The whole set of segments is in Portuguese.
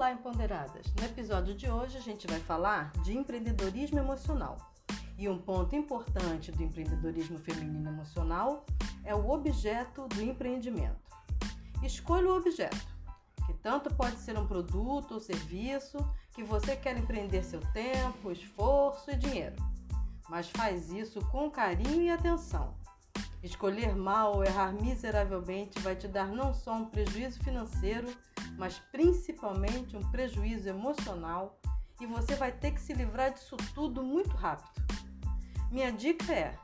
Olá, empoderadas! No episódio de hoje a gente vai falar de empreendedorismo emocional. E um ponto importante do empreendedorismo feminino emocional é o objeto do empreendimento. Escolha o objeto, que tanto pode ser um produto ou serviço que você quer empreender seu tempo, esforço e dinheiro. Mas faz isso com carinho e atenção. Escolher mal ou errar miseravelmente vai te dar não só um prejuízo financeiro, mas principalmente um prejuízo emocional e você vai ter que se livrar disso tudo muito rápido. Minha dica é: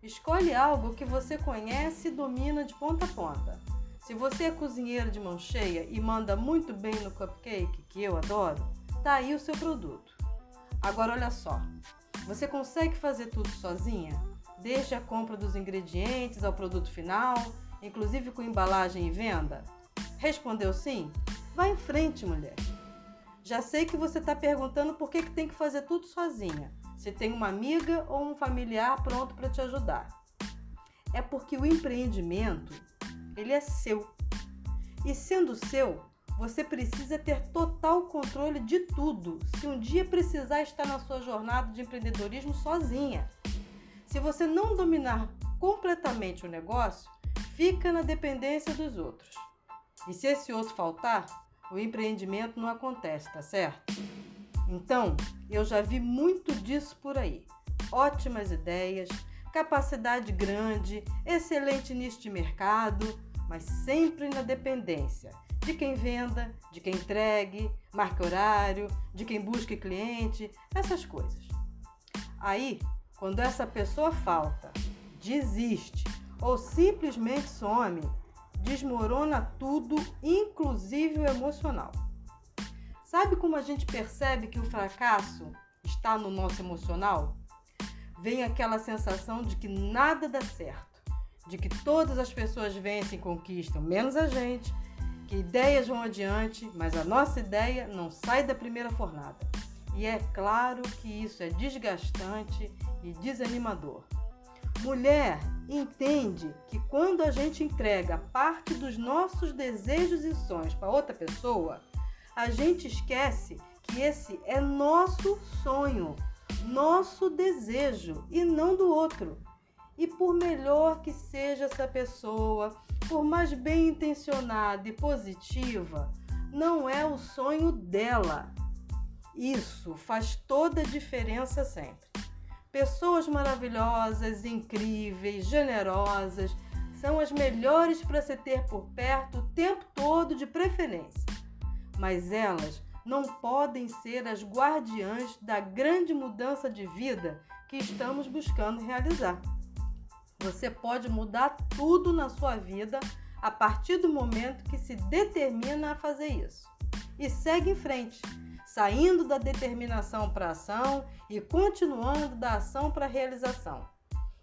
escolhe algo que você conhece e domina de ponta a ponta. Se você é cozinheiro de mão cheia e manda muito bem no cupcake, que eu adoro, tá aí o seu produto. Agora olha só, você consegue fazer tudo sozinha? Desde a compra dos ingredientes ao produto final, inclusive com embalagem e venda? Respondeu sim? Vá em frente, mulher. Já sei que você está perguntando por que, que tem que fazer tudo sozinha, se tem uma amiga ou um familiar pronto para te ajudar. É porque o empreendimento, ele é seu. E sendo seu, você precisa ter total controle de tudo se um dia precisar estar na sua jornada de empreendedorismo sozinha. Se você não dominar completamente o negócio, fica na dependência dos outros. E se esse outro faltar, o empreendimento não acontece, tá certo? Então, eu já vi muito disso por aí. Ótimas ideias, capacidade grande, excelente nicho de mercado, mas sempre na dependência de quem venda, de quem entregue, marque horário, de quem busque cliente, essas coisas. Aí, quando essa pessoa falta, desiste ou simplesmente some, desmorona tudo, inclusive o emocional. Sabe como a gente percebe que o fracasso está no nosso emocional? Vem aquela sensação de que nada dá certo, de que todas as pessoas vencem e conquistam, menos a gente, que ideias vão adiante, mas a nossa ideia não sai da primeira fornada. E é claro que isso é desgastante e desanimador. Mulher entende que quando a gente entrega parte dos nossos desejos e sonhos para outra pessoa, a gente esquece que esse é nosso sonho, nosso desejo e não do outro. E por melhor que seja essa pessoa, por mais bem intencionada e positiva, não é o sonho dela. Isso faz toda a diferença sempre. Pessoas maravilhosas, incríveis, generosas, são as melhores para se ter por perto o tempo todo, de preferência. Mas elas não podem ser as guardiãs da grande mudança de vida que estamos buscando realizar. Você pode mudar tudo na sua vida a partir do momento que se determina a fazer isso. E segue em frente saindo da determinação para ação e continuando da ação para realização.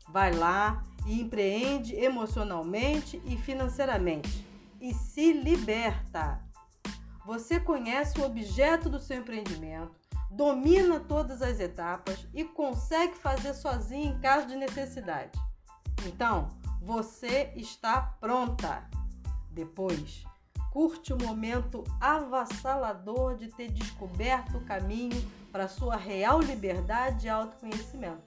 Vai lá e empreende emocionalmente e financeiramente e se liberta. Você conhece o objeto do seu empreendimento, domina todas as etapas e consegue fazer sozinho em caso de necessidade. Então, você está pronta. Depois, curte o momento avassalador de ter descoberto o caminho para sua real liberdade e autoconhecimento.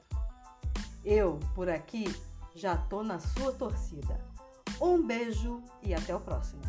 Eu, por aqui, já tô na sua torcida. Um beijo e até o próximo.